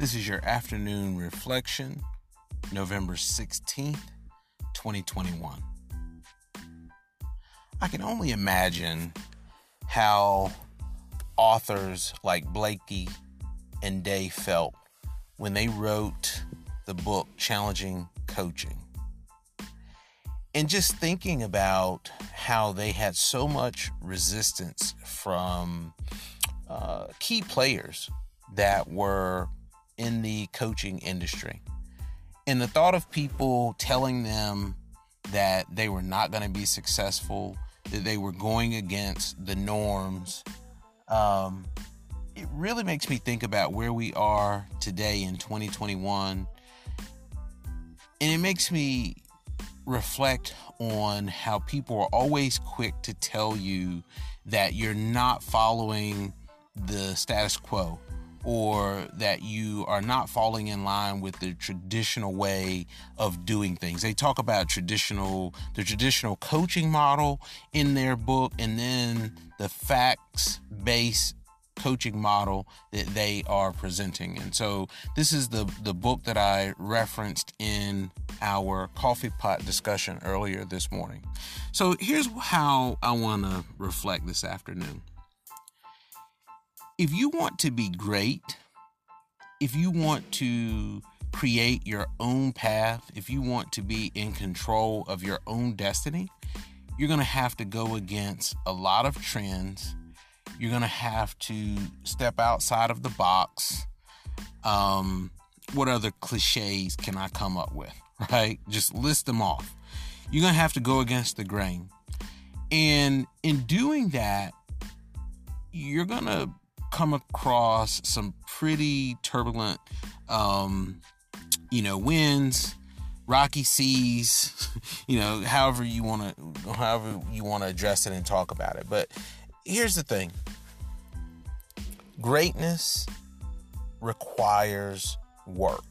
This is your afternoon reflection, November 16th, 2021. I can only imagine how authors like Blakey and Day felt when they wrote the book Challenging Coaching. And just thinking about how they had so much resistance from uh, key players that were in the coaching industry. And the thought of people telling them that they were not going to be successful, that they were going against the norms, um, it really makes me think about where we are today in 2021. And it makes me reflect on how people are always quick to tell you that you're not following the status quo or that you are not falling in line with the traditional way of doing things. They talk about traditional the traditional coaching model in their book and then the facts based coaching model that they are presenting. And so this is the the book that I referenced in our coffee pot discussion earlier this morning. So here's how I want to reflect this afternoon. If you want to be great, if you want to create your own path, if you want to be in control of your own destiny, you're going to have to go against a lot of trends you're going to have to step outside of the box. Um, what other cliches can I come up with? Right? Just list them off. You're going to have to go against the grain. And in doing that, you're going to come across some pretty turbulent, um, you know, winds, rocky seas, you know, however you want to, however you want to address it and talk about it. But here's the thing greatness requires work.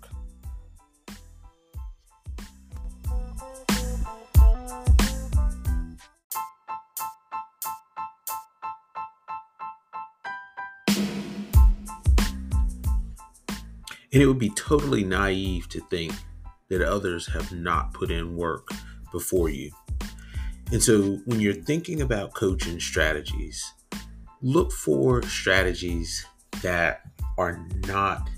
And it would be totally naive to think that others have not put in work before you. And so when you're thinking about coaching strategies, look for strategies that are not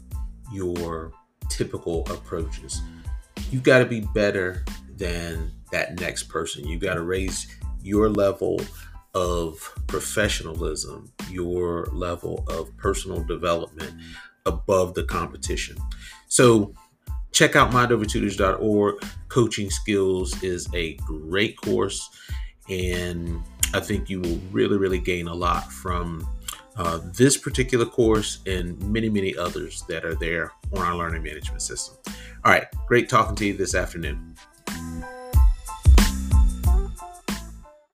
your typical approaches. You've got to be better than that next person. You've got to raise your level of professionalism, your level of personal development above the competition. So, check out mindovertutors.org. Coaching Skills is a great course, and I think you will really, really gain a lot from uh, this particular course and many, many others that are there on our learning management system. All right, great talking to you this afternoon.